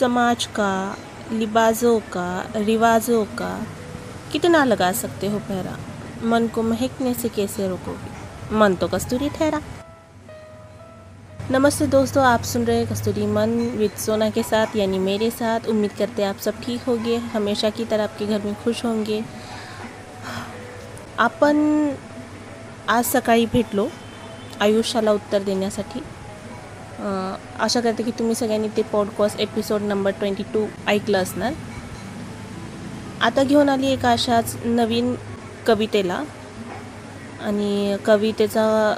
समाज का लिबाजों का, रिवाजों का कितना लगा सकते हो पहरा? मन को महकने से कैसे रोकोगे? मन तो कस्तूरी ठहरा। नमस्ते दोस्तों, आप सुन रहे कस्तूरी मन विद सोना के साथ, यानी मेरे साथ। उम्मीद करते हैं आप सब ठीक होंगे। हमेशा की तरह आपके घर में खुश होंगे। आपण आज सकाळी भेटलो, आयुष्याला उत्तर देण्यासाठी. आशा करते की तुम्ही सगळ्यांनी ते podcast episode number twenty two ऐकलं असणार. आता घेऊन आली एका अशाच नवीन कवितेला. आणि कवितेचा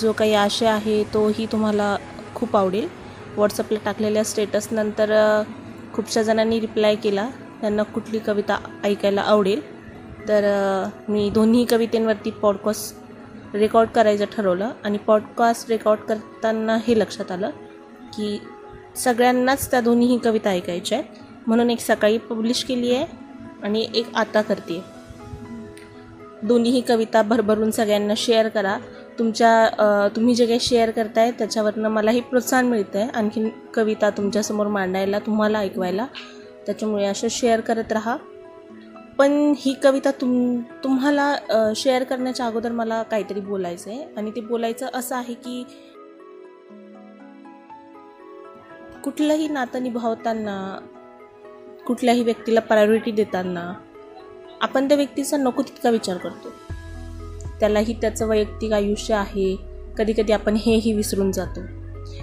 जो काही आशय आहे तोही तुम्हाला खूप आवडेल. व्हॉट्सअपला टाकलेल्या स्टेटसनंतर खूपशा जणांनी रिप्लाय केला. त्यांना कुठली कविता ऐकायला आवडेल. तर मी दोन्ही कवितेंवरती पॉडकास्ट रेकॉर्ड करायचं ठरवलं आणि पॉडकास्ट रेकॉर्ड करताना हे लक्षात आलं की सगळ्यांनाच त्या दोन्हीही कविता ऐकायच्या आहेत. म्हणून एक सकाळी पब्लिश केली आहे आणि एक आता करते दोन्हीही कविता भरभरून सगळ्यांना शेअर करा. तुमच्या तुम्ही जे काही शेअर करताय त्याच्यावरनं मलाही प्रोत्साहन मिळतं आहे आणखीन कविता तुमच्यासमोर मांडायला तुम्हाला ऐकवायला त्याच्यामुळे असं शेअर करत राहा. पण ही कविता तुम तुम्हाला शेअर करण्याच्या अगोदर मला काहीतरी बोलायचं आहे आणि ते बोलायचं असं आहे की कुठलंही नातं निभावताना कुठल्याही व्यक्तीला प्रायोरिटी देताना आपण त्या व्यक्तीचा नको तितका विचार करतो. त्यालाही त्याचं वैयक्तिक आयुष्य आहे. कधीकधी आपण हेही विसरून जातो.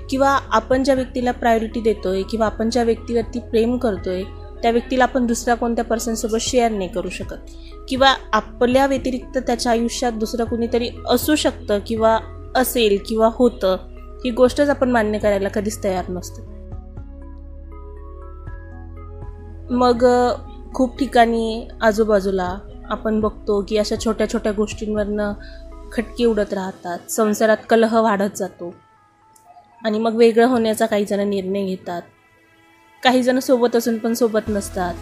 किंवा आपण ज्या व्यक्तीला प्रायोरिटी देतोय किंवा आपण ज्या व्यक्तीवरती प्रेम करतोय त्या व्यक्तीला आपण दुसऱ्या कोणत्या पर्सनसोबत शेअर नाही करू शकत. किंवा आपल्या व्यतिरिक्त त्याच्या आयुष्यात दुसरं कुणीतरी असू शकतं किंवा असेल किंवा होतं ही गोष्टच आपण मान्य करायला कधीच तयार नसतो. मग खूप ठिकाणी आजूबाजूला आपण बघतो की अशा छोट्या छोट्या गोष्टींवरनं खटके उडत राहतात संसारात कलह वाढत जातो. आणि मग वेगळं होण्याचा काही जण निर्णय घेतात. काही जण सोबत असून पण सोबत नसतात.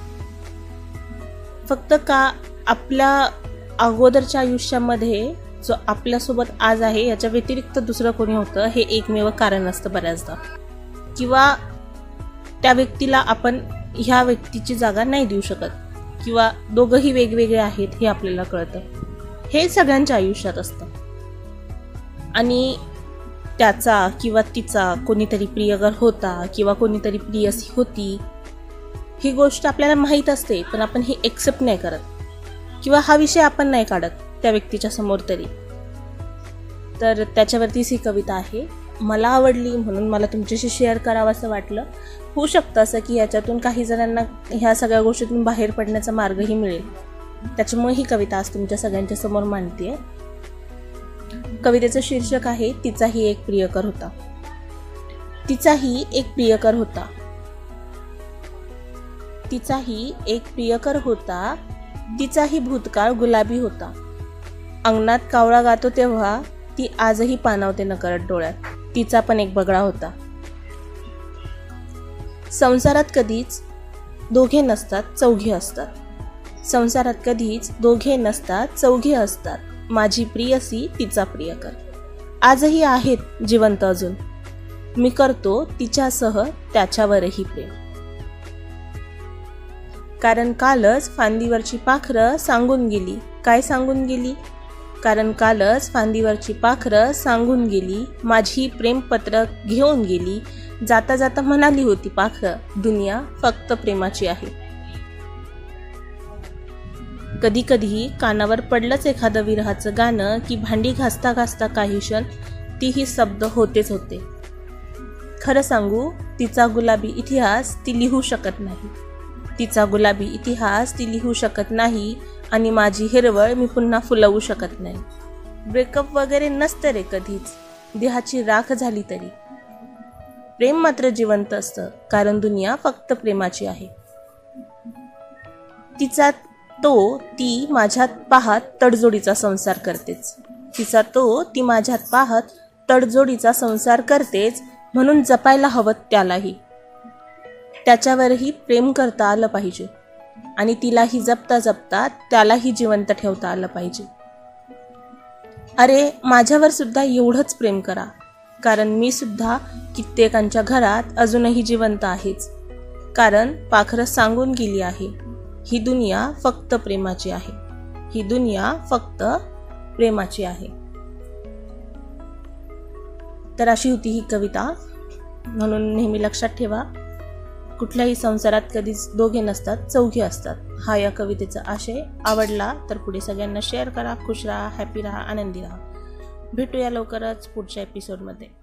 फक्त का आपल्या अगोदरच्या आयुष्यामध्ये जो आपल्यासोबत आज आहे याच्या व्यतिरिक्त दुसरं कोणी होतं हे एकमेव कारण असतं बऱ्याचदा. किंवा त्या व्यक्तीला आपण ह्या व्यक्तीची जागा नाही देऊ शकत किंवा दोघंही वेगवेगळे आहेत हे आपल्याला कळतं. हे सगळ्यांच्या आयुष्यात असतं. आणि त्याचा किंवा तिचा कोणीतरी प्रियकर होता किंवा कोणीतरी प्रियसी होती ही गोष्ट आपल्याला माहीत असते पण आपण ही एक्सेप्ट नाही करत. किंवा हा विषय आपण नाही काढत त्या व्यक्तीच्या समोर तरी. तर त्याच्यावरतीच ही कविता आहे मला आवडली म्हणून मला तुमच्याशी शेअर करावं असं वाटलं. होऊ शकतं असं की याच्यातून काही जणांना ह्या सगळ्या गोष्टीतून बाहेर पडण्याचा मार्गही मिळेल. त्याच्यामुळे ही कविता आज तुमच्या सगळ्यांच्या समोर मांडते कवितेचं शीर्षक आहे तिचाही एक प्रियकर होता. तिचाही एक प्रियकर होता. तिचाही एक प्रियकर होता तिचाही भूतकाळ गुलाबी होता. अंगणात कावळा गातो तेव्हा ती आजही पानावते नकळत डोळ्यात. तिचा पण एक बगळा होता. संसारात कधीच दोघे नसतात चौघे असतात. संसारात कधीच दोघे नसतात चौघे असतात. माझी प्रियसी तिचा प्रियकर आजही आहेत जिवंत अजून. मी करतो तिच्यासह त्याच्यावरही प्रेम. कारण कालच फांदीवरची पाखरं सांगून गेली. काय सांगून गेली? कारण कालच फांदीवरची पाखरं सांगून गेली. माझी प्रेमपत्र घेऊन गेली. जाता जाता म्हणाली होती पाखरं दुनिया फक्त प्रेमाची आहे. कधी कधी कानावर पडलंच एखादं विरहाचं गाणं की भांडी घासता घासता काही क्षण तीही शब्द होतेच होते. खरं सांगू तिचा गुलाबी इतिहास ती लिहू शकत नाही. तिचा गुलाबी इतिहास ती लिहू शकत नाही आणि माझी हिरवळ मी पुन्हा फुलवू शकत नाही. ब्रेकअप वगैरे नसतं रे कधीच. देहाची राख झाली तरी. प्रेम मात्र जिवंत असतं कारण दुनिया फक्त प्रेमाची आहे. तिचा तो ती माझ्यात पाहत तडजोडीचा संसार करतेच. तिचा तो ती माझ्यात पाहत तडजोडीचा संसार करतेच म्हणून जपायला हवं त्यालाही. त्याच्यावरही प्रेम करता आलं पाहिजे आणि तिलाही जपता जपता त्यालाही जिवंत ठेवता आलं पाहिजे. अरे माझ्यावर सुद्धा एवढंच प्रेम करा कारण मी सुद्धा कित्येकांच्या घरात अजूनही जिवंत आहेच. कारण पाखरं सांगून गेली आहे. ही दुनिया फक्त प्रेमाची आहे. ही दुनिया फक्त प्रेमाची आहे. तर अशी होती ही कविता. म्हणून नेहमी लक्षात ठेवा कुठल्याही संसारात कधीच दोघे नसतात चौघे असतात. हा या कवितेचा आशय. आवडला तर पुढे सगळ्यांना शेअर करा. खुश राहा हॅपी राहा आनंदी राहा. भेटूया लवकरच पुढच्या एपिसोडमध्ये